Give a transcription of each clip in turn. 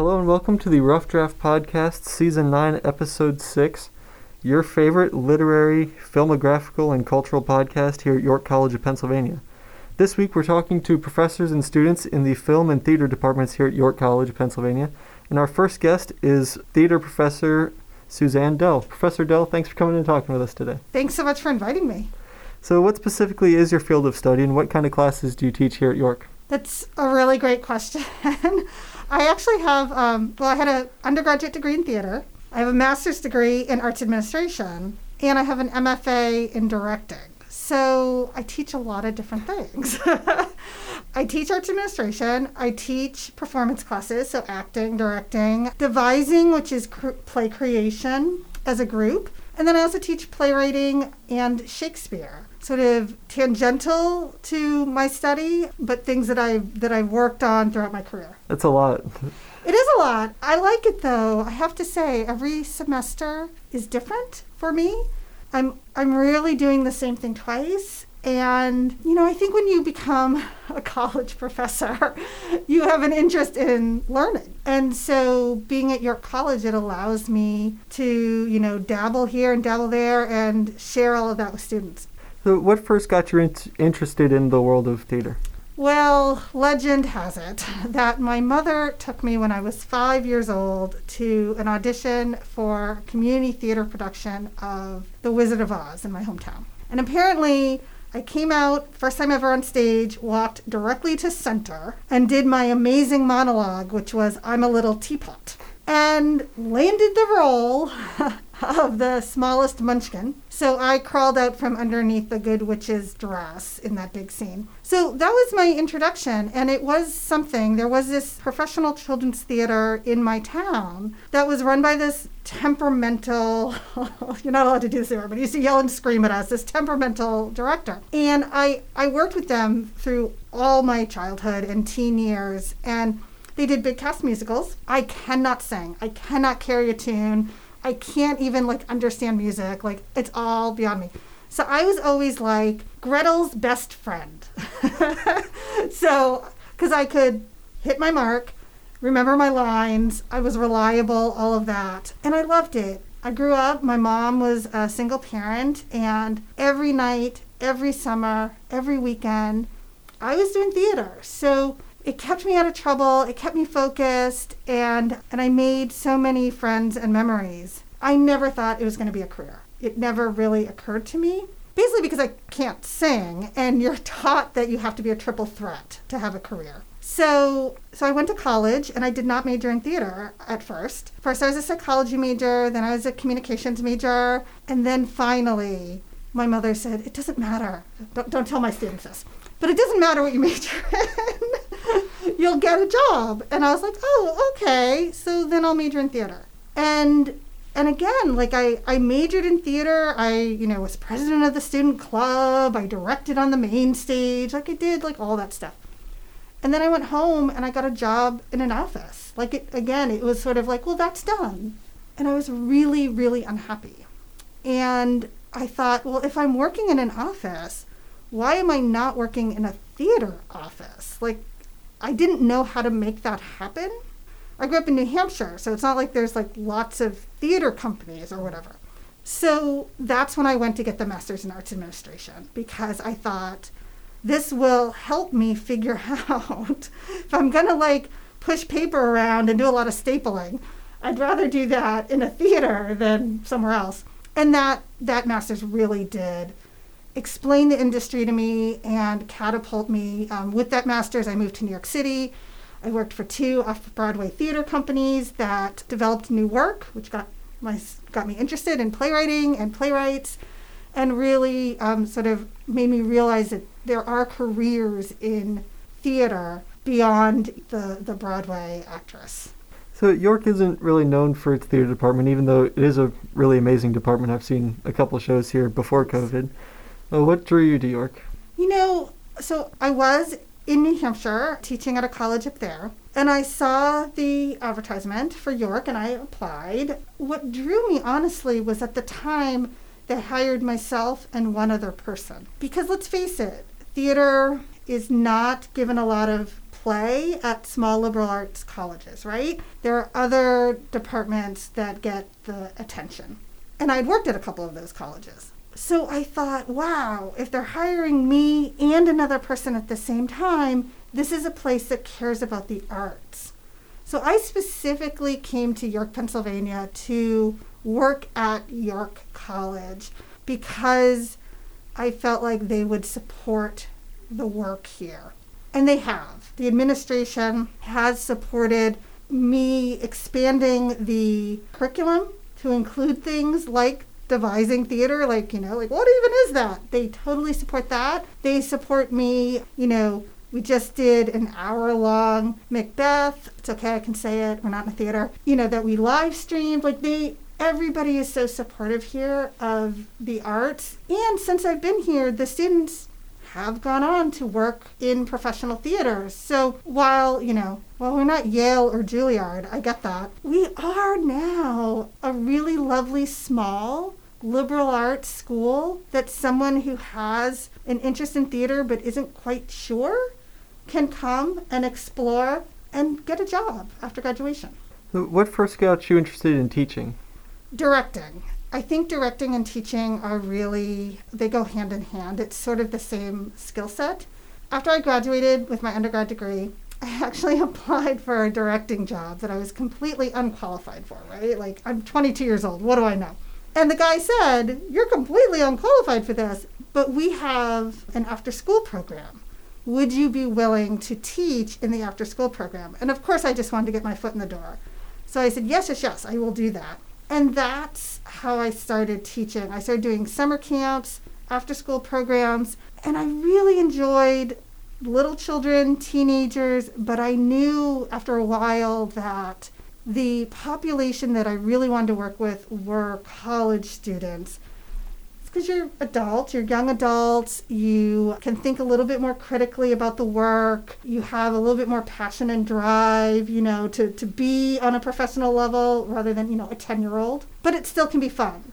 Hello and welcome to the Rough Draft Podcast, Season 9, Episode 6, your favorite literary, filmographical, and cultural podcast here at York College of Pennsylvania. This week we're talking to professors and students in the film and theater departments here at York College of Pennsylvania. And our first guest is theater professor Suzanne Dell. Professor Dell, thanks for coming and talking with us today. Thanks so much for inviting me. So, what specifically is your field of study and what kind of classes do you teach here at York? That's a really great question. I actually have, um, well, I had an undergraduate degree in theater, I have a master's degree in arts administration, and I have an MFA in directing. So I teach a lot of different things. I teach arts administration, I teach performance classes, so acting, directing, devising, which is cr- play creation as a group, and then I also teach playwriting and Shakespeare sort of tangential to my study, but things that I that I've worked on throughout my career. That's a lot. It is a lot. I like it though. I have to say every semester is different for me. I'm I'm really doing the same thing twice. And you know, I think when you become a college professor, you have an interest in learning. And so being at York College it allows me to, you know, dabble here and dabble there and share all of that with students. So, what first got you in- interested in the world of theater? Well, legend has it that my mother took me when I was five years old to an audition for community theater production of The Wizard of Oz in my hometown. And apparently, I came out, first time ever on stage, walked directly to center, and did my amazing monologue, which was I'm a little teapot, and landed the role of the smallest munchkin. So I crawled out from underneath the good witch's dress in that big scene. So that was my introduction, and it was something. There was this professional children's theater in my town that was run by this temperamental, you're not allowed to do this anymore, but he used to yell and scream at us, this temperamental director. And I, I worked with them through all my childhood and teen years, and they did big cast musicals. I cannot sing, I cannot carry a tune. I can't even like understand music. Like it's all beyond me. So I was always like Gretel's best friend. so because I could hit my mark, remember my lines, I was reliable, all of that, and I loved it. I grew up. My mom was a single parent, and every night, every summer, every weekend, I was doing theater. So it kept me out of trouble it kept me focused and and i made so many friends and memories. I never thought it was going to be a career. It never really occurred to me basically because i can't sing and you're taught that you have to be a triple threat to have a career. So so i went to college and i did not major in theater at first. First i was a psychology major then i was a communications major and then finally my mother said it doesn't matter. Don't, don't tell my students this but it doesn't matter what you major in. You'll get a job. And I was like, oh, okay. So then I'll major in theater. And and again, like I, I majored in theater. I, you know, was president of the student club. I directed on the main stage. Like I did like all that stuff. And then I went home and I got a job in an office. Like it again, it was sort of like, well, that's done. And I was really, really unhappy. And I thought, well, if I'm working in an office, why am I not working in a theater office? Like, I didn't know how to make that happen. I grew up in New Hampshire, so it's not like there's like lots of theater companies or whatever. So that's when I went to get the master's in arts administration because I thought this will help me figure out if I'm going to like push paper around and do a lot of stapling, I'd rather do that in a theater than somewhere else. And that that master's really did explain the industry to me and catapult me. Um, with that master's, I moved to New York City. I worked for two off Broadway theater companies that developed new work, which got my got me interested in playwriting and playwrights, and really um, sort of made me realize that there are careers in theater beyond the the Broadway actress. So York isn't really known for its theater department, even though it is a really amazing department. I've seen a couple shows here before COVID. Well, what drew you to York? You know, so I was in New Hampshire teaching at a college up there, and I saw the advertisement for York and I applied. What drew me, honestly, was at the time they hired myself and one other person. Because let's face it, theater is not given a lot of play at small liberal arts colleges, right? There are other departments that get the attention. And I'd worked at a couple of those colleges. So I thought, wow, if they're hiring me and another person at the same time, this is a place that cares about the arts. So I specifically came to York, Pennsylvania to work at York College because I felt like they would support the work here. And they have. The administration has supported me expanding the curriculum to include things like devising theater like you know like what even is that? They totally support that. They support me you know we just did an hour long macbeth. It's okay i can say it. We're not in a theater. You know that we live streamed. Like they everybody is so supportive here of the arts. And since i've been here the students have gone on to work in professional theaters. So while, you know, while we're not Yale or Juilliard, I get that, we are now a really lovely small liberal arts school that someone who has an interest in theater but isn't quite sure can come and explore and get a job after graduation. What first got you interested in teaching? Directing. I think directing and teaching are really, they go hand in hand. It's sort of the same skill set. After I graduated with my undergrad degree, I actually applied for a directing job that I was completely unqualified for, right? Like, I'm 22 years old. What do I know? And the guy said, You're completely unqualified for this, but we have an after school program. Would you be willing to teach in the after school program? And of course, I just wanted to get my foot in the door. So I said, Yes, yes, yes, I will do that. And that's how I started teaching. I started doing summer camps, after school programs, and I really enjoyed little children, teenagers, but I knew after a while that the population that I really wanted to work with were college students because you're adults, you're young adults, you can think a little bit more critically about the work, you have a little bit more passion and drive, you know, to, to be on a professional level rather than, you know, a 10 year old. But it still can be fun.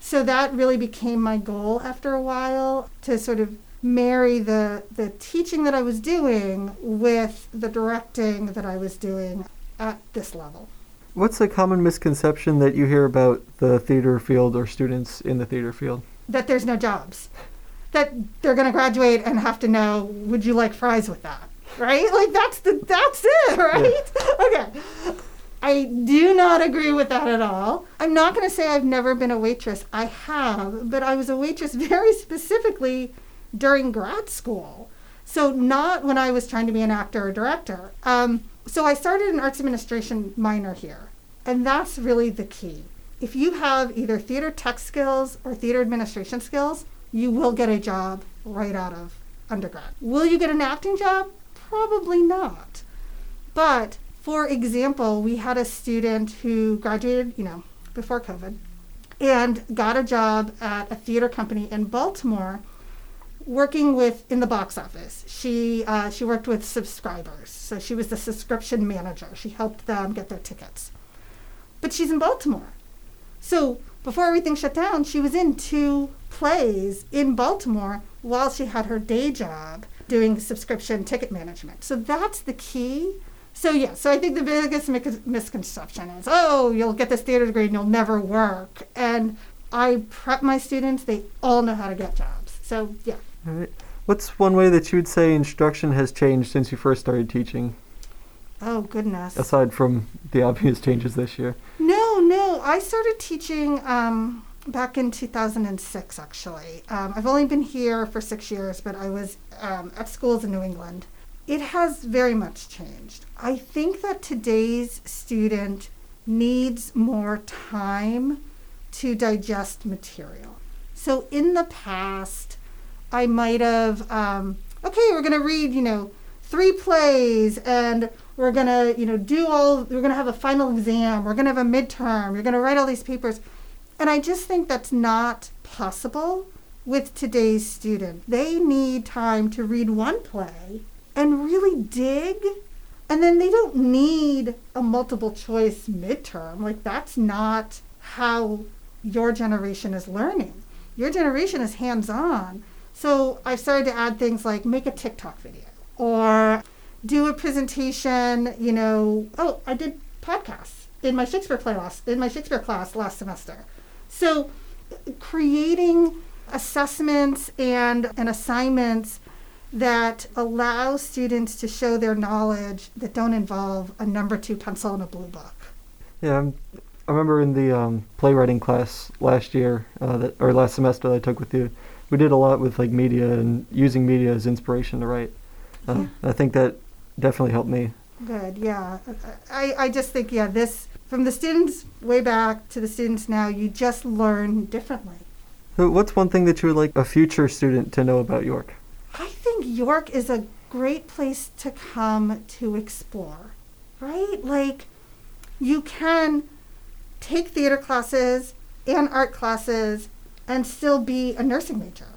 So that really became my goal after a while to sort of marry the, the teaching that I was doing with the directing that I was doing at this level. What's a common misconception that you hear about the theater field or students in the theater field? that there's no jobs. That they're going to graduate and have to know, would you like fries with that? Right? Like that's the that's it, right? Yeah. okay. I do not agree with that at all. I'm not going to say I've never been a waitress. I have, but I was a waitress very specifically during grad school. So, not when I was trying to be an actor or director. Um, so, I started an arts administration minor here, and that's really the key if you have either theater tech skills or theater administration skills, you will get a job right out of undergrad. Will you get an acting job? Probably not. But for example, we had a student who graduated, you know, before COVID and got a job at a theater company in Baltimore working with in the box office. She uh, she worked with subscribers, so she was the subscription manager. She helped them get their tickets. But she's in Baltimore. So before everything shut down, she was in two plays in Baltimore while she had her day job doing subscription ticket management. So that's the key. So yeah, so I think the biggest misconception is, oh, you'll get this theater degree and you'll never work. And I prep my students; they all know how to get jobs. So yeah. All right. What's one way that you would say instruction has changed since you first started teaching? Oh goodness. Aside from the obvious changes this year. No, no. I started teaching um, back in 2006. Actually, um, I've only been here for six years, but I was um, at schools in New England. It has very much changed. I think that today's student needs more time to digest material. So in the past, I might have, um, okay, we're going to read, you know, three plays and we're going to, you know, do all, we're going to have a final exam, we're going to have a midterm, you're going to write all these papers. And I just think that's not possible with today's student. They need time to read one play and really dig. And then they don't need a multiple choice midterm. Like, that's not how your generation is learning. Your generation is hands on. So I started to add things like make a TikTok video or do a presentation, you know, oh, I did podcasts in my Shakespeare class in my Shakespeare class last semester. So creating assessments and, and assignments that allow students to show their knowledge that don't involve a number two pencil and a blue book. Yeah, I'm, i remember in the um, playwriting class last year, uh, that, or last semester that I took with you, we did a lot with like media and using media as inspiration to write. Uh, yeah. I think that definitely helped me. Good, yeah. I, I just think, yeah, this, from the students way back to the students now, you just learn differently. So, what's one thing that you would like a future student to know about York? I think York is a great place to come to explore, right? Like, you can take theater classes and art classes and still be a nursing major.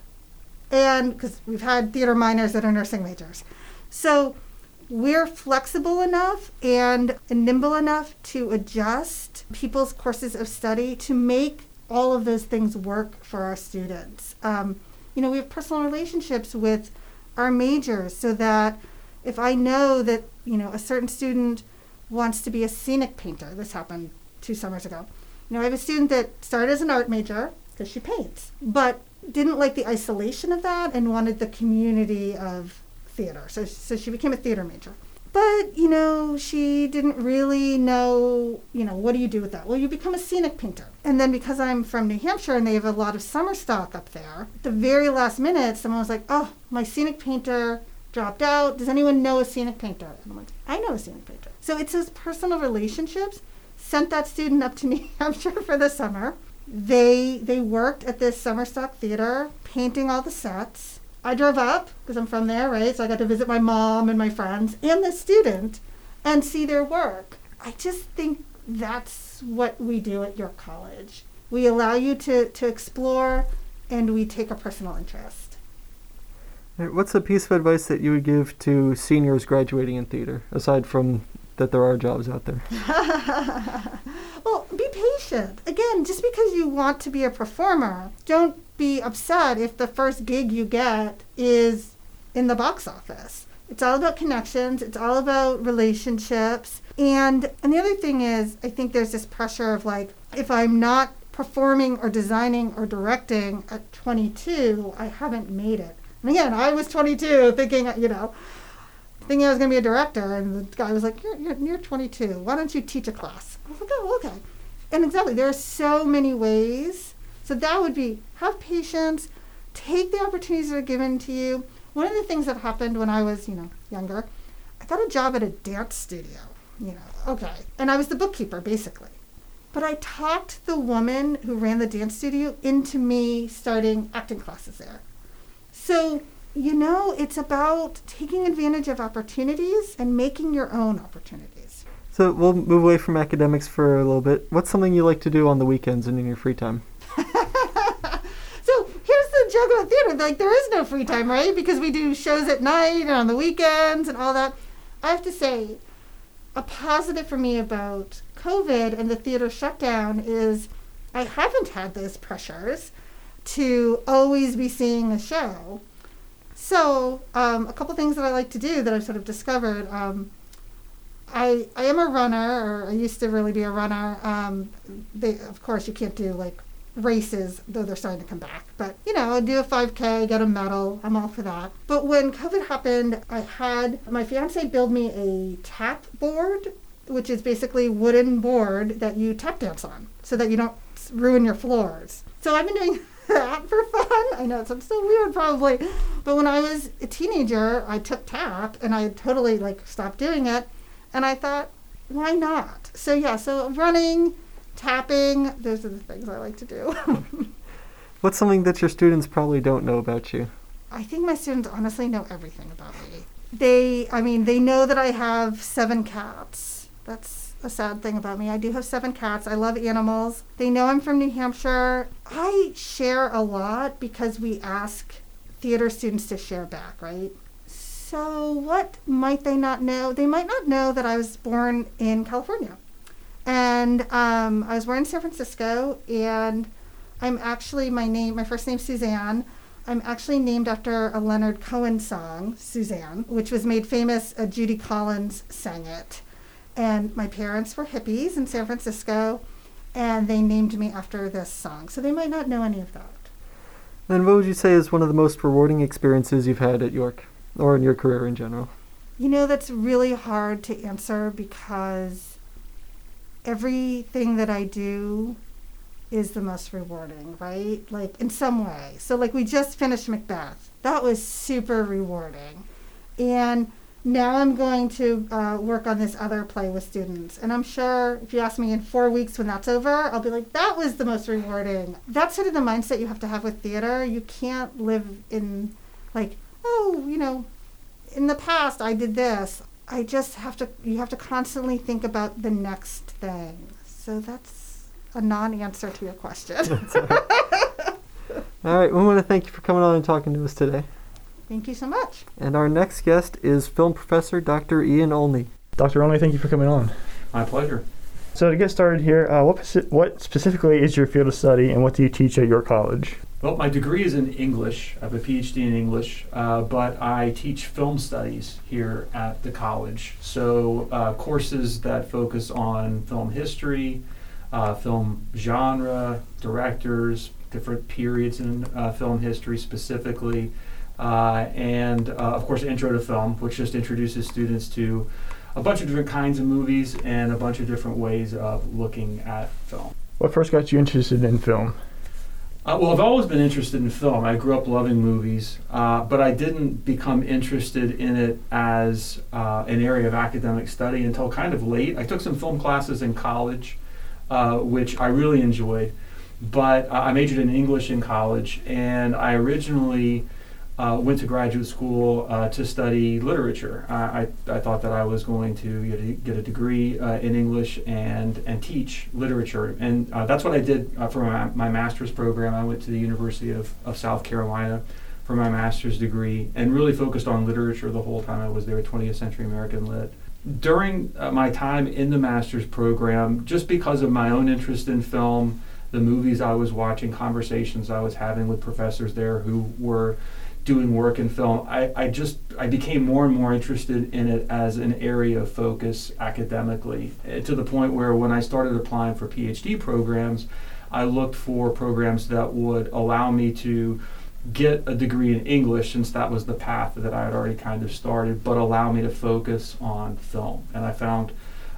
And because we've had theater minors that are nursing majors. So, we're flexible enough and nimble enough to adjust people's courses of study to make all of those things work for our students. Um, you know, we have personal relationships with our majors so that if I know that, you know, a certain student wants to be a scenic painter, this happened two summers ago. You know, I have a student that started as an art major because she paints, but didn't like the isolation of that and wanted the community of theater. So, so she became a theater major. But, you know, she didn't really know, you know, what do you do with that? Well, you become a scenic painter. And then because I'm from New Hampshire and they have a lot of summer stock up there, at the very last minute, someone was like, oh, my scenic painter dropped out. Does anyone know a scenic painter? And I'm like, I know a scenic painter. So it's those personal relationships. Sent that student up to New Hampshire for the summer. They they worked at this summer stock theater, painting all the sets I drove up because I'm from there, right? So I got to visit my mom and my friends and the student and see their work. I just think that's what we do at York College. We allow you to, to explore and we take a personal interest. What's a piece of advice that you would give to seniors graduating in theater, aside from that there are jobs out there? well, be patient. Again, just because you want to be a performer, don't be upset if the first gig you get is in the box office. It's all about connections, it's all about relationships. And and the other thing is I think there's this pressure of like if I'm not performing or designing or directing at 22, I haven't made it. And again, I was 22 thinking, you know, thinking I was going to be a director, and the guy was like, you're, you're, you're 22. Why don't you teach a class? I was like, oh, okay. And exactly, there are so many ways so that would be have patience, take the opportunities that are given to you. One of the things that happened when I was, you know, younger, I got a job at a dance studio. You know, okay. And I was the bookkeeper basically. But I talked the woman who ran the dance studio into me starting acting classes there. So, you know, it's about taking advantage of opportunities and making your own opportunities. So we'll move away from academics for a little bit. What's something you like to do on the weekends and in your free time? Joke about theater. Like there is no free time, right? Because we do shows at night and on the weekends and all that. I have to say, a positive for me about COVID and the theater shutdown is I haven't had those pressures to always be seeing a show. So, um, a couple things that I like to do that I've sort of discovered. Um, I, I am a runner, or I used to really be a runner. Um, they, of course, you can't do like races, though they're starting to come back. But, you know, do a 5K, get a medal. I'm all for that. But when COVID happened, I had my fiance build me a tap board, which is basically wooden board that you tap dance on so that you don't ruin your floors. So I've been doing that for fun. I know it sounds so weird probably. But when I was a teenager, I took tap and I totally like stopped doing it. And I thought, why not? So yeah, so running, tapping. Those are the things I like to do. What's something that your students probably don't know about you? I think my students honestly know everything about me. They, I mean, they know that I have seven cats. That's a sad thing about me. I do have seven cats. I love animals. They know I'm from New Hampshire. I share a lot because we ask theater students to share back, right? So, what might they not know? They might not know that I was born in California. And um, I was born in San Francisco, and I'm actually my name. My first name's Suzanne. I'm actually named after a Leonard Cohen song, Suzanne, which was made famous. Uh, Judy Collins sang it. And my parents were hippies in San Francisco, and they named me after this song. So they might not know any of that. Then, what would you say is one of the most rewarding experiences you've had at York, or in your career in general? You know, that's really hard to answer because everything that I do is the most rewarding, right? Like in some way. So like we just finished Macbeth. That was super rewarding. And now I'm going to uh, work on this other play with students. And I'm sure if you ask me in four weeks when that's over, I'll be like, that was the most rewarding. That's sort of the mindset you have to have with theater. You can't live in like, oh, you know, in the past I did this. I just have to, you have to constantly think about the next thing. So that's a non answer to your question. All right, we want to thank you for coming on and talking to us today. Thank you so much. And our next guest is film professor Dr. Ian Olney. Dr. Olney, thank you for coming on. My pleasure. So to get started here, uh, what what specifically is your field of study, and what do you teach at York College? Well, my degree is in English. I have a PhD in English, uh, but I teach film studies here at the college. So, uh, courses that focus on film history, uh, film genre, directors, different periods in uh, film history specifically, uh, and uh, of course, Intro to Film, which just introduces students to a bunch of different kinds of movies and a bunch of different ways of looking at film. What first got you interested in film? Uh, well, I've always been interested in film. I grew up loving movies, uh, but I didn't become interested in it as uh, an area of academic study until kind of late. I took some film classes in college, uh, which I really enjoyed, but uh, I majored in English in college, and I originally uh, went to graduate school uh, to study literature. I, I, I, thought that I was going to get a, get a degree uh, in English and, and teach literature. And uh, that's what I did uh, for my, my master's program. I went to the University of, of South Carolina for my master's degree and really focused on literature the whole time I was there, 20th Century American Lit. During uh, my time in the master's program, just because of my own interest in film, the movies I was watching, conversations I was having with professors there who were doing work in film, I, I just I became more and more interested in it as an area of focus academically, eh, to the point where when I started applying for PhD programs, I looked for programs that would allow me to get a degree in English since that was the path that I had already kind of started, but allow me to focus on film. And I found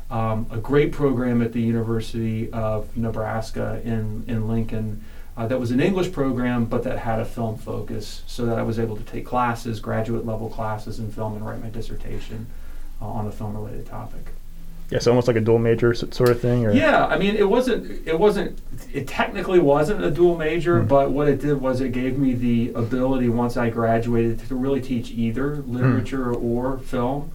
um, a great program at the University of Nebraska in, in Lincoln uh, that was an English program, but that had a film focus, so that I was able to take classes, graduate level classes in film, and write my dissertation uh, on a film related topic. Yeah, so almost like a dual major sort of thing. Or? Yeah, I mean, it wasn't. It wasn't. It technically wasn't a dual major, mm-hmm. but what it did was it gave me the ability once I graduated to really teach either literature mm-hmm. or film.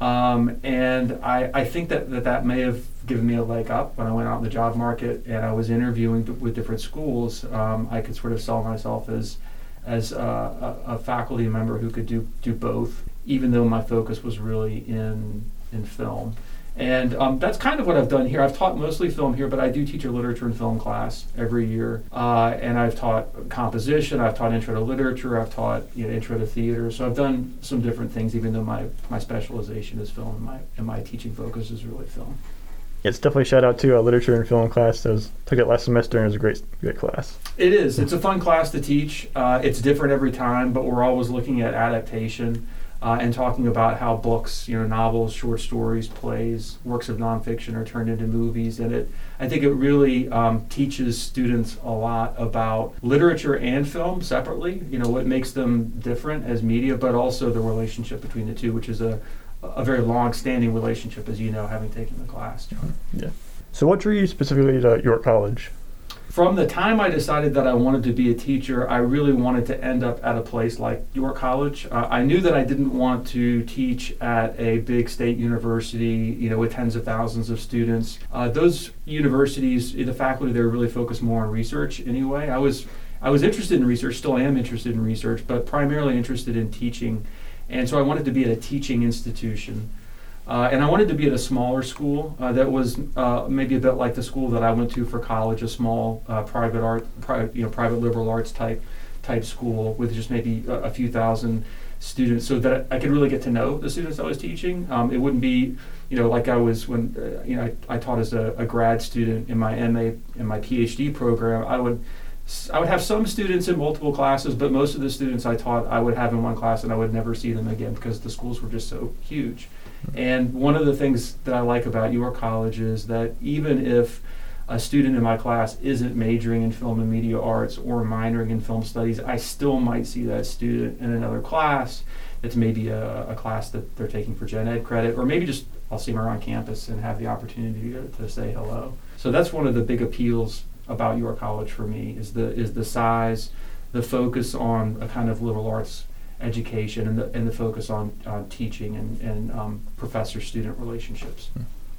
Um, and I, I think that, that that may have given me a leg up when I went out in the job market and I was interviewing th- with different schools. Um, I could sort of sell myself as as a, a, faculty member who could do do both, even though my focus was really in in film. And um, that's kind of what I've done here. I've taught mostly film here, but I do teach a literature and film class every year. Uh, and I've taught composition, I've taught intro to literature, I've taught you know, intro to theater. So I've done some different things, even though my, my specialization is film and my, and my teaching focus is really film. It's definitely shout out to a literature and film class. That was took it last semester and it was a great great class. It is. It's a fun class to teach. Uh, it's different every time, but we're always looking at adaptation uh, and talking about how books, you know, novels, short stories, plays, works of nonfiction are turned into movies. And it, I think it really um, teaches students a lot about literature and film separately, you know, what makes them different as media, but also the relationship between the two, which is a, a very long standing relationship, as you know, having taken the class. Yeah. So, what drew you specifically to York College? From the time I decided that I wanted to be a teacher, I really wanted to end up at a place like York College. Uh, I knew that I didn't want to teach at a big state university, you know, with tens of thousands of students. Uh, those universities, the faculty there really focus more on research anyway. I was I was interested in research, still am interested in research, but primarily interested in teaching. And so I wanted to be at a teaching institution. Uh, and I wanted to be at a smaller school uh, that was uh, maybe a bit like the school that I went to for college, a small uh, private art, private, you know, private liberal arts type type school with just maybe a, a few thousand students so that I could really get to know the students I was teaching. Um, it wouldn't be, you know, like I was when, uh, you know, I, I taught as a, a grad student in my MA and my PhD program. I would, I would have some students in multiple classes, but most of the students I taught I would have in one class and I would never see them again because the schools were just so huge. And one of the things that I like about York College is that even if a student in my class isn't majoring in film and media arts or minoring in film studies, I still might see that student in another class. It's maybe a, a class that they're taking for gen ed credit, or maybe just I'll see them around campus and have the opportunity to, to say hello. So that's one of the big appeals about York College for me is the is the size, the focus on a kind of liberal arts education, and the and the focus on on teaching and and um, professor student relationships.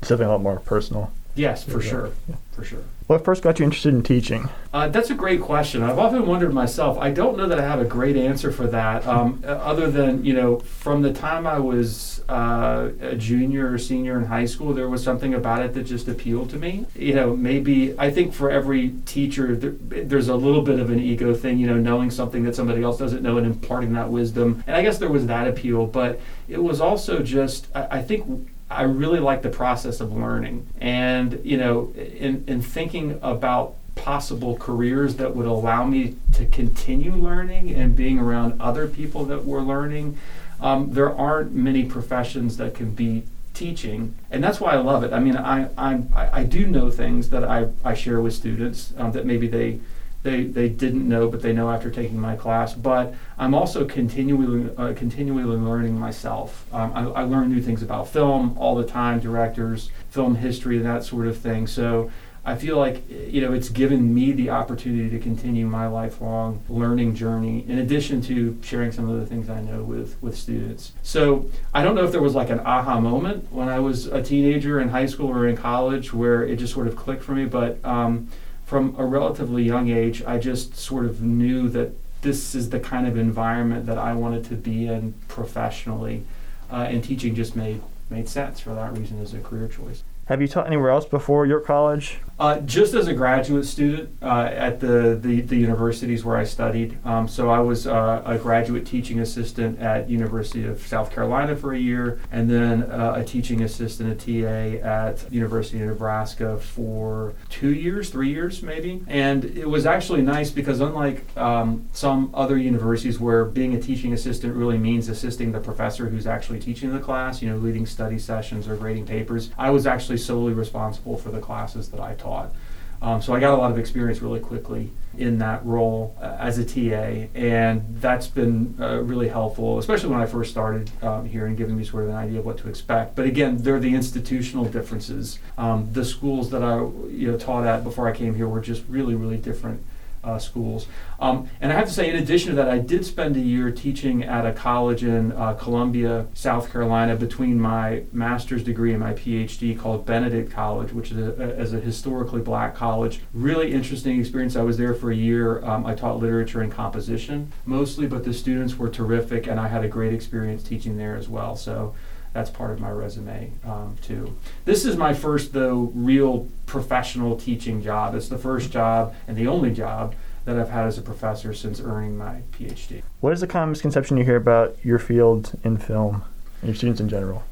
Something a lot more personal. Yes, for Yeah. sure, Yeah. for sure. What first got you interested in teaching? Uh, that's a great question. I've often wondered myself. I don't know that I have a great answer for that, um, uh, other than you know, from the time I was uh, a junior or senior in high school, there was something about it that just appealed to me. You know, maybe I think for every teacher, there, there's a little bit of an ego thing. You know, knowing something that somebody else doesn't know and imparting that wisdom. And I guess there was that appeal, but it was also just I, I think I really like the process of learning. And, you know, in, in thinking about possible careers that would allow me to continue learning and being around other people that were learning, um, there aren't many professions that can be teaching and that's why i love it i mean i i, I do know things that i, I share with students um, that maybe they they, they didn't know, but they know after taking my class. But I'm also continually uh, continually learning myself. Um, I, I learn new things about film all the time, directors, film history, and that sort of thing. So I feel like you know it's given me the opportunity to continue my lifelong learning journey, in addition to sharing some of the things I know with with students. So I don't know if there was like an aha moment when I was a teenager in high school or in college where it just sort of clicked for me, but. Um, from a relatively young age, I just sort of knew that this is the kind of environment that I wanted to be in professionally, uh, and teaching just made made sense for that reason as a career choice. Have you taught anywhere else before York College? Uh, just as a graduate student uh, at the, the, the universities where I studied. Um, so I was uh, a graduate teaching assistant at University of South Carolina for a year, and then uh, a teaching assistant, a TA at University of Nebraska for two years, three years maybe. And it was actually nice because unlike um, some other universities where being a teaching assistant really means assisting the professor who's actually teaching the class, you know, leading study sessions or grading papers, I was actually solely responsible for the classes that I taught. Um, so I got a lot of experience really quickly in that role uh, as a TA, and that's been uh, really helpful, especially when I first started um, here and giving me sort of an idea of what to expect. But again, there are the institutional differences. Um, the schools that I you know taught at before I came here were just really, really different uh, schools. Um, and I have to say, in addition to that, I did spend a year teaching at a college in uh, Columbia, South Carolina, between my master's degree and my PhD called Benedict College, which is a, a, is a historically black college. Really interesting experience. I was there for a year. Um, I taught literature and composition mostly, but the students were terrific, and I had a great experience teaching there as well. So that's part of my resume um, too. This is my first, though, real professional teaching job. It's the first job and the only job that I've had as a professor since earning my PhD. What is the common misconception you hear about your field in film and your students in general?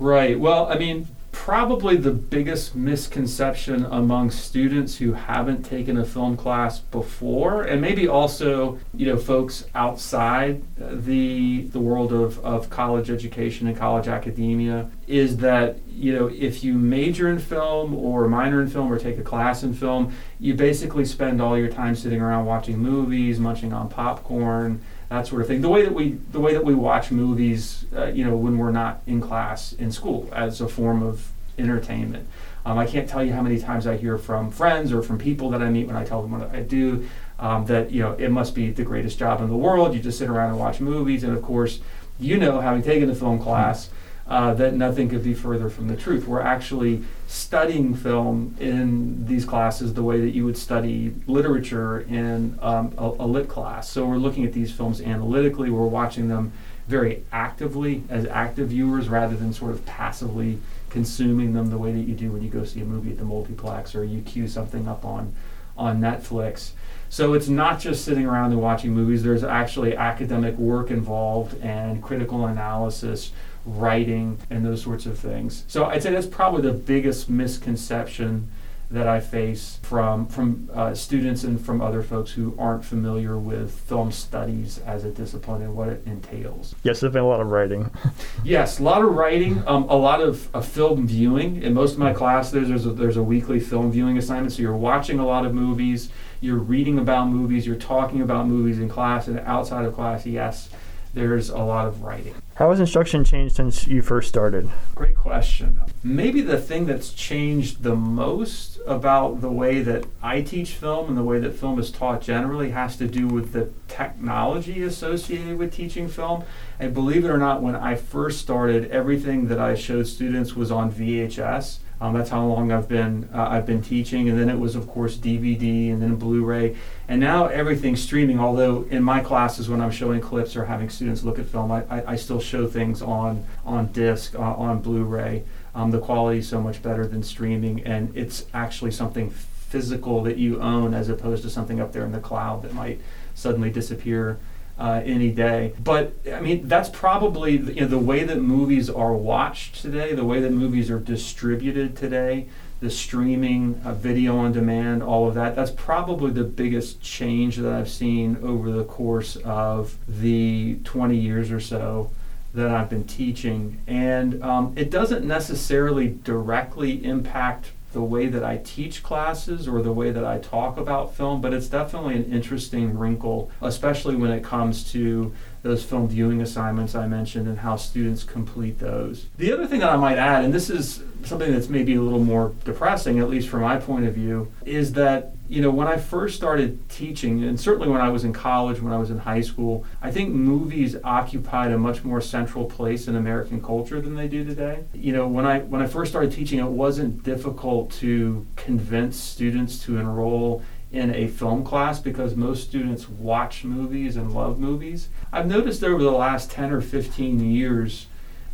Right. Well, I mean, probably the biggest misconception among students who haven't taken a film class before, and maybe also, you know, folks outside the the world of, of college education and college academia, is that you know if you major in film or minor in film or take a class in film, you basically spend all your time sitting around watching movies, munching on popcorn that sort of thing. The way that we the way that we watch movies, uh, you know, when we're not in class in school as a form of entertainment. Um, I can't tell you how many times I hear from friends or from people that I meet when I tell them what I do um, that you know it must be the greatest job in the world. You just sit around and watch movies, and of course, you know, having taken a film class. Uh, that nothing could be further from the truth. We're actually studying film in these classes the way that you would study literature in um, a, a lit class. So we're looking at these films analytically. We're watching them very actively as active viewers rather than sort of passively consuming them the way that you do when you go see a movie at the multiplex or you cue something up on on Netflix. So it's not just sitting around and watching movies. There's actually academic work involved and critical analysis, writing, and those sorts of things. So I'd say that's probably the biggest misconception that I face from from uh, students and from other folks who aren't familiar with film studies as a discipline and what it entails. Yes, there's been a lot of writing. yes, a lot of writing, um, a lot of uh, film viewing. In most of my classes, there's a, there's a weekly film viewing assignment, so you're watching a lot of movies, you're reading about movies, you're talking about movies in class and outside of class. Yes, there's a lot of writing. How has instruction changed since you first started? Great question. Maybe the thing that's changed the most about the way that I teach film and the way that film is taught generally has to do with the technology associated with teaching film. And believe it or not, when I first started, everything that I showed students was on VHS. Um, that's how long I've been uh, I've been teaching, and then it was of course DVD, and then Blu-ray, and now everything's streaming. Although in my classes, when I'm showing clips or having students look at film, I, I, I still show things on on disc, uh, on Blu-ray. Um, the quality is so much better than streaming, and it's actually something physical that you own as opposed to something up there in the cloud that might suddenly disappear uh, any day. But I mean, that's probably you know, the way that movies are watched today, the way that movies are distributed today, the streaming, uh, video on demand, all of that. That's probably the biggest change that I've seen over the course of the 20 years or so that I've been teaching. And um, it doesn't necessarily directly impact the way that I teach classes or the way that I talk about film, but it's definitely an interesting wrinkle, especially when it comes to those film viewing assignments I mentioned and how students complete those. The other thing that I might add, and this is something that's maybe a little more depressing, at least from my point of view, is that you know, when I first started teaching, and certainly when I was in college, when I was in high school, I think movies occupied a much more central place in American culture than they do today. You know, when I when I first started teaching, it wasn't difficult to convince students to enroll in a film class because most students watch movies and love movies. I've noticed over the last 10 or 15 years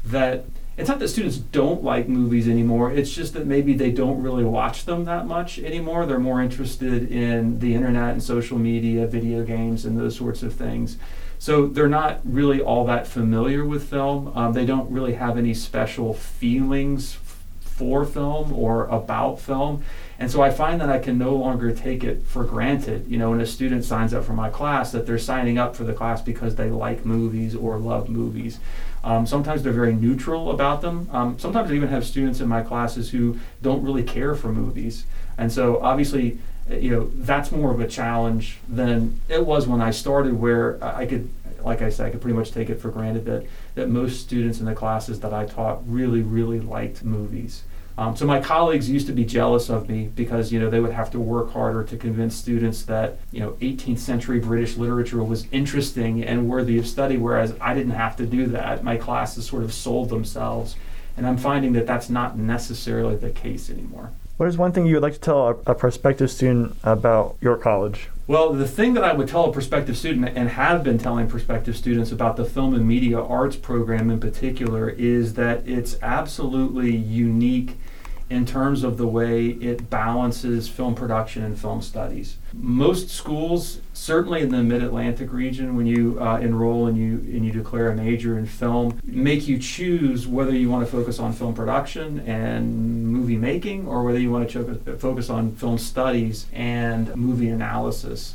that it's not that students don't like movies anymore. It's just that maybe they don't really watch them that much anymore. They're more interested in the internet and social media, video games, and those sorts of things. So they're not really all that familiar with film. Um, they don't really have any special feelings for film or about film. And so I find that I can no longer take it for granted, you know, when a student signs up for my class, that they're signing up for the class because they like movies or love movies. Um, sometimes they're very neutral about them. Um, sometimes I even have students in my classes who don't really care for movies. And so obviously, uh, you know, that's more of a challenge than it was when I started, where I could, like I said, I could pretty much take it for granted that, that most students in the classes that I taught really, really liked movies. Um, so my colleagues used to be jealous of me because you know they would have to work harder to convince students that you know 18th century British literature was interesting and worthy of study, whereas I didn't have to do that. My classes sort of sold themselves, and I'm finding that that's not necessarily the case anymore. What is one thing you would like to tell a, a prospective student about York College? Well, the thing that I would tell a prospective student and have been telling prospective students about the film and media arts program in particular is that it's absolutely unique in terms of the way it balances film production and film studies. Most schools, certainly in the Mid-Atlantic region, when you uh, enroll and you and you declare a major in film, make you choose whether you want to focus on film production and movie making, or whether you want to focus on film studies and movie analysis.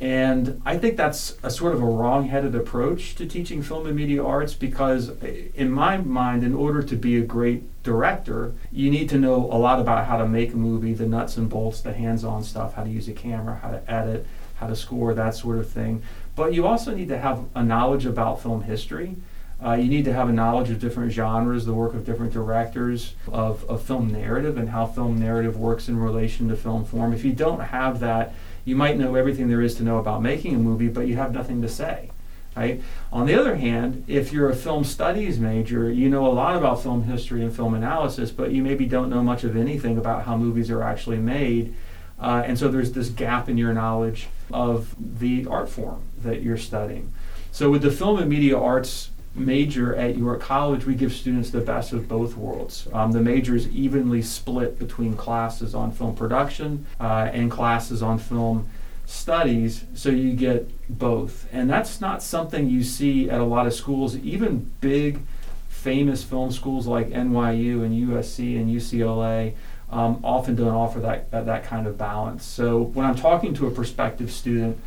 And I think that's a sort of a wrong headed approach to teaching film and media arts because, in my mind, in order to be a great director, you need to know a lot about how to make a movie, the nuts and bolts, the hands on stuff, how to use a camera, how to edit, how to score, that sort of thing. But you also need to have a knowledge about film history. Uh, you need to have a knowledge of different genres, the work of different directors, of, of film narrative, and how film narrative works in relation to film form. If you don't have that, you might know everything there is to know about making a movie, but you have nothing to say. Right? On the other hand, if you're a film studies major, you know a lot about film history and film analysis, but you maybe don't know much of anything about how movies are actually made. Uh, and so there's this gap in your knowledge of the art form that you're studying. So with the film and media arts major at York College, we give students the best of both worlds. Um, the major is evenly split between classes on film production uh, and classes on film studies, so you get both. And that's not something you see at a lot of schools, even big, famous film schools like NYU and USC and UCLA. Um, often don't offer that, that that kind of balance. So when I'm talking to a prospective student,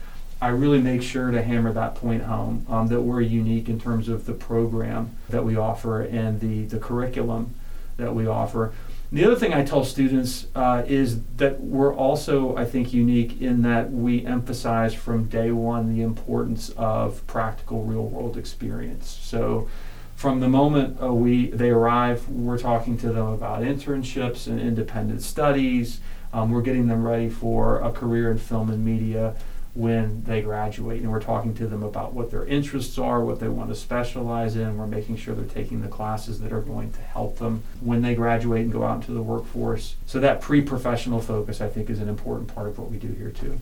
I really make sure to hammer that point home um, that we're unique in terms of the program that we offer and the, the curriculum that we offer. The other thing I tell students uh, is that we're also, I think, unique in that we emphasize from day one the importance of practical real world experience. So, from the moment uh, we they arrive, we're talking to them about internships and independent studies. Um, we're getting them ready for a career in film and media when they graduate. And we're talking to them about what their interests are, what they want to specialize in. We're making sure they're taking the classes that are going to help them when they graduate and go out into the workforce. So that pre-professional focus, I think, is an important part of what we do here too.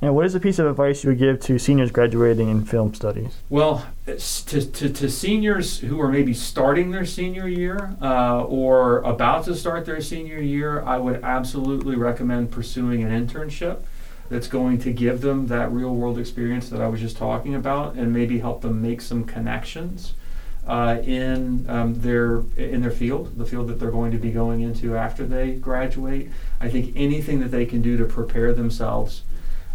And what is a piece of advice you would give to seniors graduating in film studies? Well, to, to, to seniors who are maybe starting their senior year uh, or about to start their senior year, I would absolutely recommend pursuing an internship that's going to give them that real world experience that I was just talking about and maybe help them make some connections uh, in um, their in their field, the field that they're going to be going into after they graduate. I think anything that they can do to prepare themselves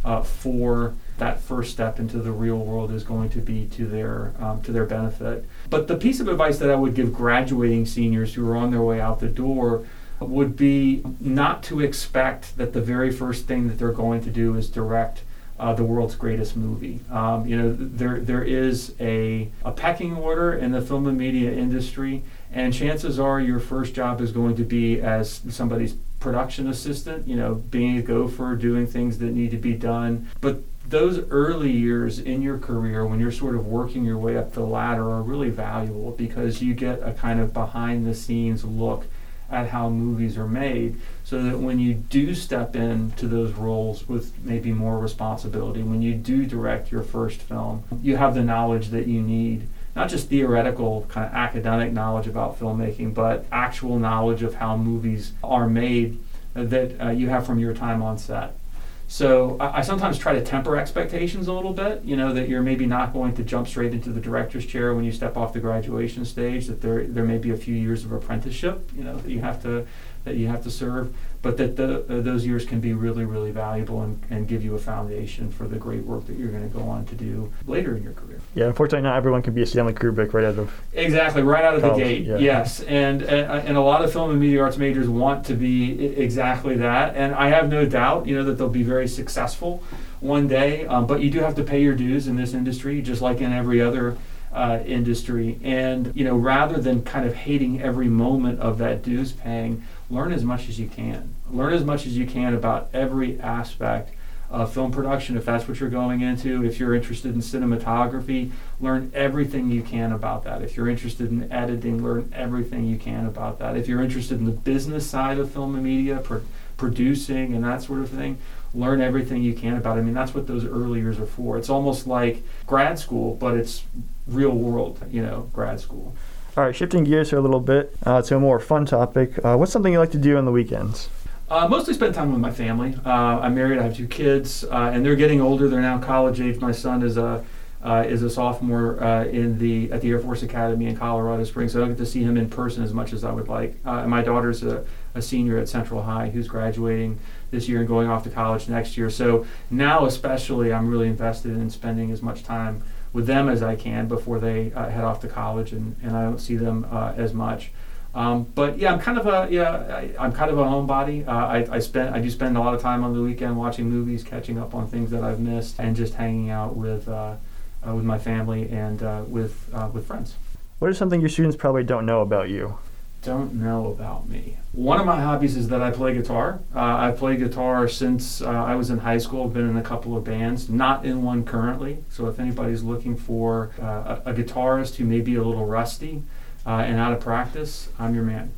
uh, for that first step into the real world is going to be to their um, to their benefit. But the piece of advice that I would give graduating seniors who are on their way out the door would be not to expect that the very first thing that they're going to do is direct uh, the world's greatest movie. Um, you know, there there is a, a pecking order in the film and media industry, and chances are your first job is going to be as somebody's production assistant, you know, being a gopher, doing things that need to be done. But those early years in your career when you're sort of working your way up the ladder are really valuable because you get a kind of behind the scenes look at how movies are made so that when you do step into those roles with maybe more responsibility, when you do direct your first film, you have the knowledge that you need. Not just theoretical, kind of academic knowledge about filmmaking, but actual knowledge of how movies are made that uh, you have from your time on set. So I, I, sometimes try to temper expectations a little bit. You know that you're maybe not going to jump straight into the director's chair when you step off the graduation stage. That there there may be a few years of apprenticeship. You know that you have to that you have to serve, but that the, uh, those years can be really, really valuable and, and give you a foundation for the great work that you're going to go on to do later in your career. Yeah, unfortunately, not everyone can be a Stanley Kubrick right out of exactly right out of college, the gate. Yeah. Yes, and, and uh, and a lot of film and media arts majors want to be exactly that, and I have no doubt, you know, that they'll be very successful one day. Um, but you do have to pay your dues in this industry, just like in every other uh, industry. And you know, rather than kind of hating every moment of that dues paying, learn as much as you can. Learn as much as you can about every aspect of film production if that's what you're going into. If you're interested in cinematography, learn everything you can about that. If you're interested in editing, learn everything you can about that. If you're interested in the business side of film and media, pro- producing and that sort of thing, learn everything you can about it. I mean, that's what those early years are for. It's almost like grad school, but it's real world, you know, grad school. All right, shifting gears here a little bit uh, to a more fun topic. Uh, what's something you like to do on the weekends? Uh, mostly spend time with my family. Uh, I'm married. I have two kids, uh, and they're getting older. They're now college age. My son is a uh, is a sophomore in the at the Air Force Academy in Colorado Springs. So I don't get to see him in person as much as I would like. and my daughter's a, a senior at Central High who's graduating this year and going off to college next year. So now, especially, I'm really invested in spending as much time with them as I can before they uh, head off to college, and, and I don't see them uh, as much. Um, but yeah, I'm kind of a yeah, I, am kind of a homebody. Uh, I, I spend I do spend a lot of time on the weekend watching movies, catching up on things that I've missed, and just hanging out with uh, uh, with my family and uh, with with friends. What is something your students probably don't know about you? Don't know about me. One of my hobbies is that I play guitar. Uh, I've played guitar since uh, I was in high school. I've been in a couple of bands, not in one currently. So if anybody's looking for uh, a, a, guitarist who may be a little rusty uh, and out of practice, I'm your man.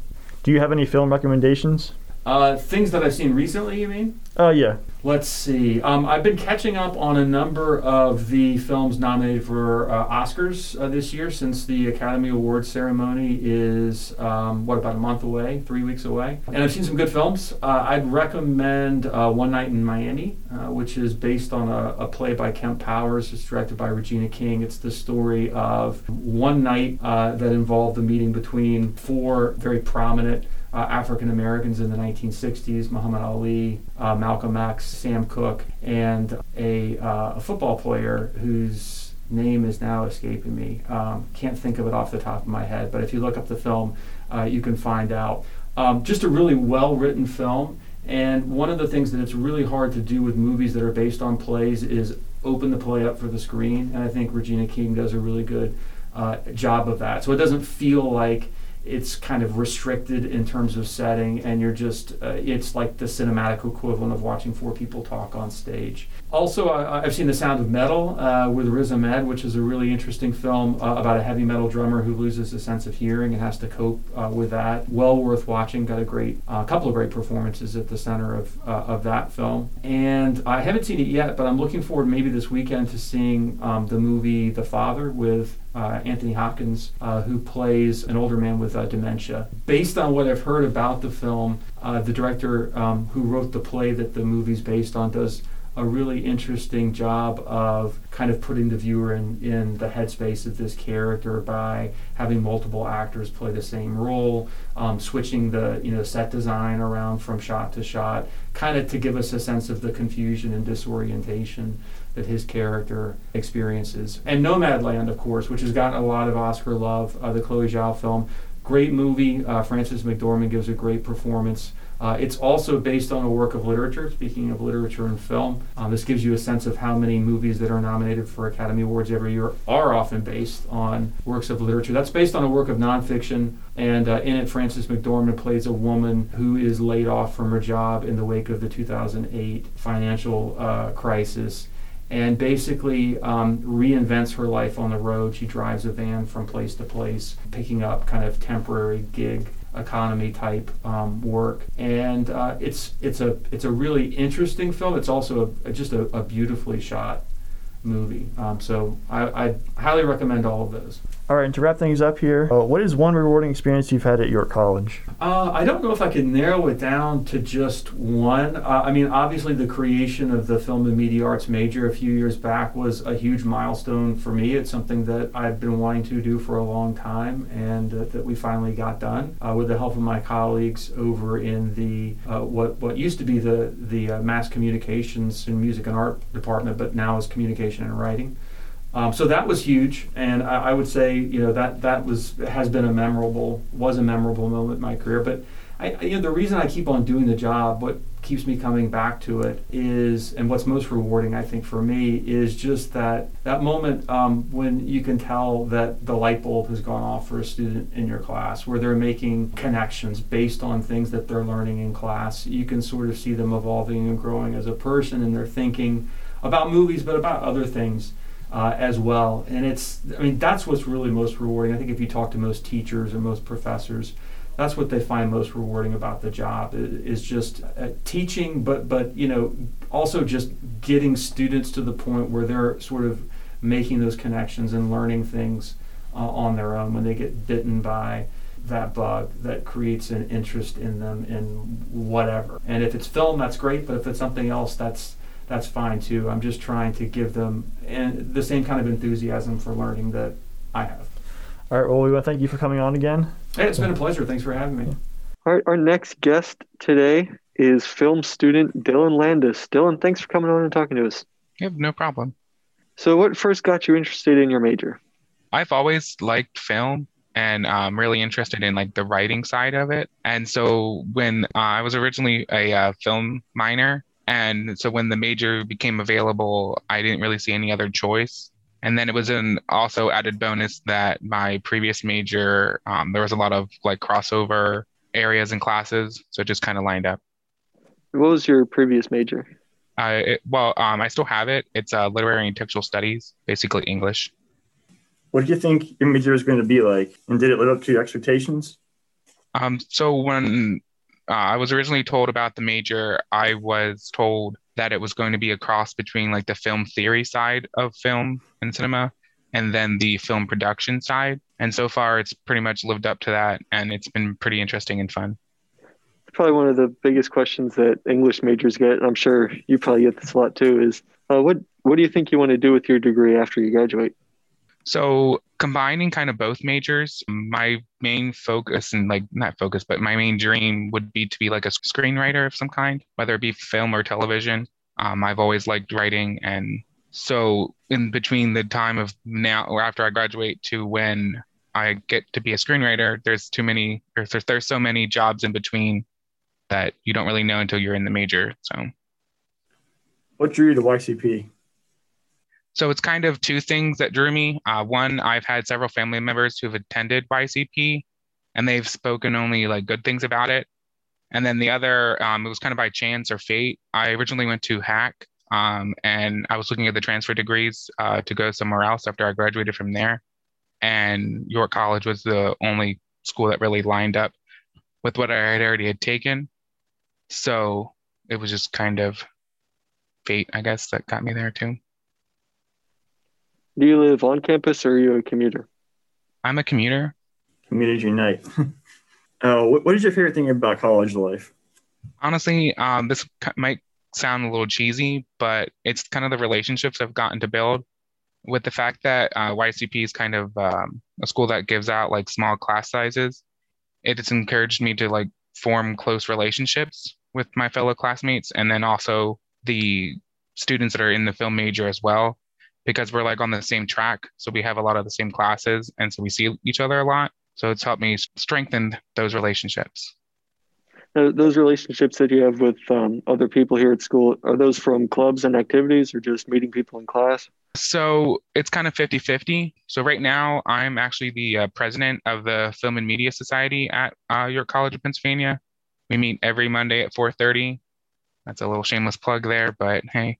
Do you have any film recommendations? Uh, things that I've seen recently, you mean? Uh, yeah. Let's see. Um, I've been catching up on a number of the films nominated for uh, Oscars uh, this year since the Academy Awards ceremony is, um, what, about a month away, three weeks away. And I've seen some good films. Uh, I'd recommend uh, One Night in Miami, uh, which is based on a, a, play by Kemp Powers. It's directed by Regina King. It's the story of one night uh, that involved a meeting between four very prominent uh, African Americans in the 1960s, Muhammad Ali, uh, Malcolm X, Sam Cooke, and a, uh, a, football player whose name is now escaping me. Um, can't think of it off the top of my head, but if you look up the film, uh, you can find out. Um, just a really well written film. And one of the things that it's really hard to do with movies that are based on plays is open the play up for the screen. And I think Regina King does a really good uh, job of that. So it doesn't feel like it's kind of restricted in terms of setting, and you're just, uh, it's like the cinematic equivalent of watching four people talk on stage. Also, uh, I've seen The Sound of Metal uh, with Riz Ahmed, which is a really interesting film uh, about a heavy metal drummer who loses a sense of hearing and has to cope uh, with that. Well worth watching. Got a great, uh, couple of great performances at the center of, of that film. And I haven't seen it yet, but I'm looking forward maybe this weekend to seeing um, the movie The Father with uh, Anthony Hopkins, uh, who plays an older man with uh, dementia. Based on what I've heard about the film, uh, the director um, who wrote the play that the movie's based on does a really interesting job of kind of putting the viewer in, in the headspace of this character by having multiple actors play the same role, um, switching the you know set design around from shot to shot, kind of to give us a sense of the confusion and disorientation that his character experiences. And Nomadland, of course, which has gotten a lot of Oscar love, uh, the Chloe Zhao film. Great movie. Uh, McDormand gives a great performance. Uh, it's also based on a work of literature. Speaking of literature and film, um, this gives you a sense of how many movies that are nominated for Academy Awards every year are often based on works of literature. That's based on a work of nonfiction, and uh, in it, Frances McDormand plays a woman who is laid off from her job in the wake of the 2008 financial uh, crisis and basically um, reinvents her life on the road. She drives a van from place to place, picking up kind of temporary gig economy type um, work, and uh, it's it's a it's a really interesting film. It's also a, just a, a beautifully shot movie. Um, so I, I highly recommend all of those. All right, and to wrap things up here, uh, what is one rewarding experience you've had at York College? Uh, I don't know if I could narrow it down to just one. Uh, I mean, obviously, the creation of the film and media arts major a few years back was a huge milestone for me. It's something that I've been wanting to do for a long time, and uh, that we finally got done uh, with the help of my colleagues over in the uh, what what used to be the the mass communications and music and art department, but now is communication and writing. Um, so that was huge, and I, I, would say you know that that was has been a memorable was a memorable moment in my career. But I, you know the reason I keep on doing the job, what keeps me coming back to it is, and what's most rewarding I think for me is just that that moment um, when you can tell that the light bulb has gone off for a student in your class, where they're making connections based on things that they're learning in class. You can sort of see them evolving and growing as a person, and they're thinking about movies, but about other things uh, as well. And it's, I mean, that's what's really most rewarding. I think if you talk to most teachers or most professors, that's what they find most rewarding about the job is just uh, teaching, but but you know also just getting students to the point where they're sort of making those connections and learning things uh, on their own when they get bitten by that bug that creates an interest in them in whatever. And if it's film, that's great. But if it's something else, that's that's fine too. I'm just trying to give them and the same kind of enthusiasm for learning that I have. All right. Well, we want to thank you for coming on again. Hey, it's been a pleasure. Thanks for having me. All right. Our next guest today is film student Dylan Landis. Dylan, thanks for coming on and talking to us. Yeah, no problem. So, what first got you interested in your major? I've always liked film and I'm really interested in like the writing side of it. And so when uh, I was originally a uh, film minor, and so when the major became available, I didn't really see any other choice. And then it was an also added bonus that my previous major, um, there was a lot of like crossover areas and classes. So it just kind of lined up. What was your previous major? Uh, it, well, um, I still have it. It's uh, literary and textual studies, basically English. What did you think your major was going to be like? And did it live up to your expectations? Um, so when uh, I was originally told about the major, I was told that it was going to be a cross between like the film theory side of film and cinema and then the film production side. And so far, it's pretty much lived up to that, and it's been pretty interesting and fun. Probably one of the biggest questions that English majors get, and I'm sure you probably get this a lot too, is uh, what what do you think you want to do with your degree after you graduate? So combining kind of both majors, my main focus and like not focus, but my main dream would be to be like a screenwriter of some kind, whether it be film or television. Um, I've always liked writing, and so in between the time of now or after I graduate to when I get to be a screenwriter, there's too many. There's there's so many jobs in between that you don't really know until you're in the major. So, what drew you to YCP? So it's kind of two things that drew me. Uh, one, I've had several family members who've attended YCP, and they've spoken only like good things about it. And then the other, um, it was kind of by chance or fate. I originally went to HACC, um, and I was looking at the transfer degrees uh, to go somewhere else after I graduated from there. And York College was the only school that really lined up with what I had already had taken. So it was just kind of fate, I guess, that got me there too. Do you live on campus or are you a commuter? I'm a commuter. Commuters unite. uh, what, what is your favorite thing about college life? Honestly, um, this might sound a little cheesy, but it's kind of the relationships I've gotten to build with the fact that uh, YCP is kind of um, a school that gives out like small class sizes. It has encouraged me to like form close relationships with my fellow classmates and then also the students that are in the film major as well because we're like on the same track. So we have a lot of the same classes and so we see each other a lot. So it's helped me strengthen those relationships. Now, those relationships that you have with um, other people here at school, are those from clubs and activities or just meeting people in class? So it's kind of 50 50. So right now, I'm actually the uh, president of the Film and Media Society at uh, York College of Pennsylvania. We meet every Monday at 4:30. That's a little shameless plug there, but hey,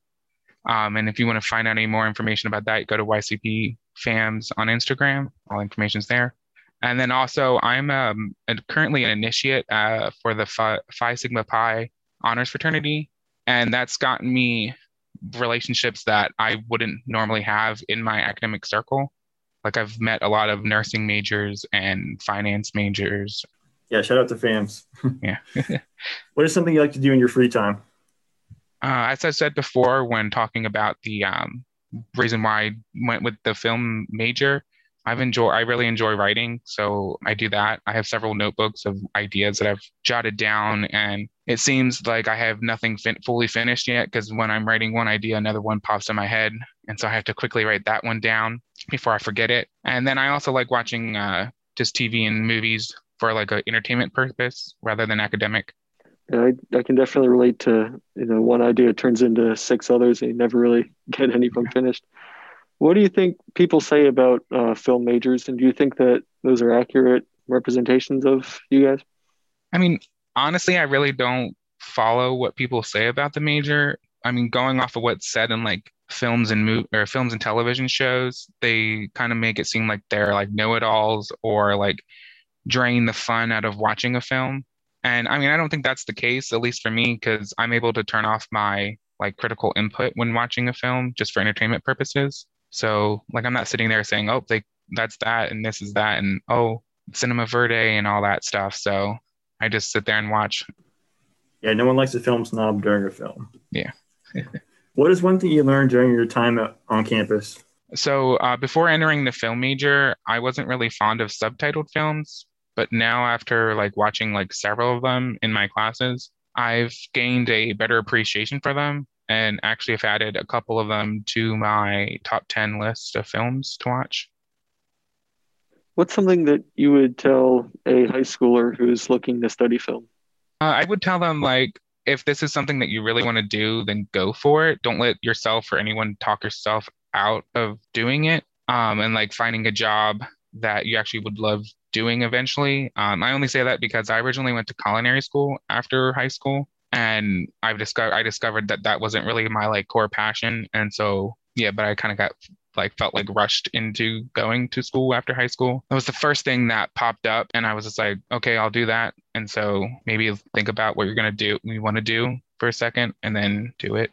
um, and if you want to find out any more information about that, go to YCP FAMS on Instagram. All information's there. And then also, I'm um, currently an initiate uh, for the Phi, Phi Sigma Pi honors fraternity. And that's gotten me relationships that I wouldn't normally have in my academic circle. Like, I've met a lot of nursing majors and finance majors. Yeah, shout out to FAMS. yeah. what is something you like to do in your free time? Uh, as I said before, when talking about the um, reason why I went with the film major, I've enjoy I really enjoy writing, so I do that. I have several notebooks of ideas that I've jotted down, and it seems like I have nothing fin- fully finished yet because when I'm writing one idea, another one pops in my head, and so I have to quickly write that one down before I forget it. And then I also like watching uh, just TV and movies for like an entertainment purpose rather than academic. I, I can definitely relate to you know one idea turns into six others and you never really get any of them finished. What do you think people say about uh, film majors, and do you think that those are accurate representations of you guys? I mean, honestly, I really don't follow what people say about the major. I mean, going off of what's said in like films and mo- or films and television shows, they kind of make it seem like they're like know-it-alls or like drain the fun out of watching a film. And I mean, I don't think that's the case, at least for me, because I'm able to turn off my like critical input when watching a film just for entertainment purposes. So like I'm not sitting there saying, oh, they that's that and this is that and oh, cinema verde and all that stuff. So I just sit there and watch. Yeah, no one likes a film snob during a film. Yeah. what is one thing you learned during your time on campus? So uh, before entering the film major, I wasn't really fond of subtitled films but now after like watching like several of them in my classes, I've gained a better appreciation for them and actually have added a couple of them to my top 10 list of films to watch. What's something that you would tell a high schooler who's looking to study film? Uh, I would tell them like if this is something that you really want to do, then go for it. Don't let yourself or anyone talk yourself out of doing it. Um, and like finding a job that you actually would love doing eventually. Um, I only say that because I originally went to culinary school after high school, and I've discovered I discovered that that wasn't really my like core passion, and so yeah, but I kind of got like felt like rushed into going to school after high school. That was the first thing that popped up and I was just like, okay, I'll do that. And so maybe think about what you're going to do, you want to do for a second and then do it.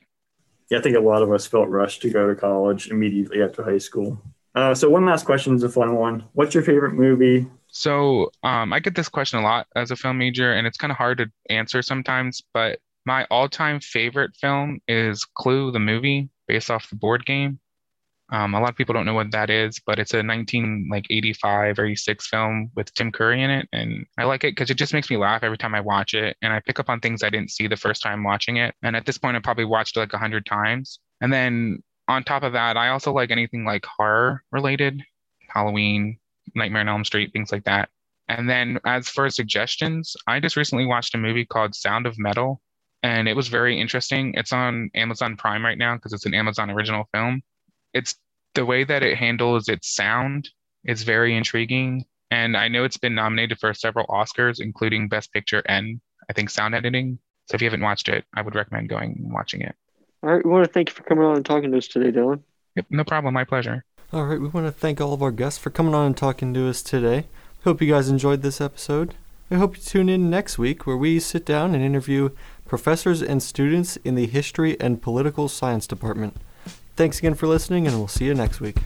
Yeah, I think a lot of us felt rushed to go to college immediately after high school. Uh, so one last question is a fun one. What's your favorite movie? So um, I get this question a lot as a film major, and it's kind of hard to answer sometimes. But my all-time favorite film is Clue, the movie, based off the board game. Um, a lot of people don't know what that is, but it's a 19 like 85 or 86 film with Tim Curry in it, and I like it because it just makes me laugh every time I watch it, and I pick up on things I didn't see the first time watching it. And at this point, I probably watched it like hundred times. And then on top of that, I also like anything like horror related, Halloween, Nightmare on Elm Street, things like that. And then as for suggestions, I just recently watched a movie called Sound of Metal, and it was very interesting. It's on Amazon Prime right now because it's an Amazon original film. It's the way that it handles its sound is very intriguing. And I know it's been nominated for several Oscars, including Best Picture and I think sound editing. So if you haven't watched it, I would recommend going and watching it. All right, we want to thank you for coming on and talking to us today, Dylan. Yep, no problem. My pleasure. All right, we want to thank all of our guests for coming on and talking to us today. Hope you guys enjoyed this episode. I hope you tune in next week where we sit down and interview professors and students in the History and Political Science Department. Thanks again for listening, and we'll see you next week.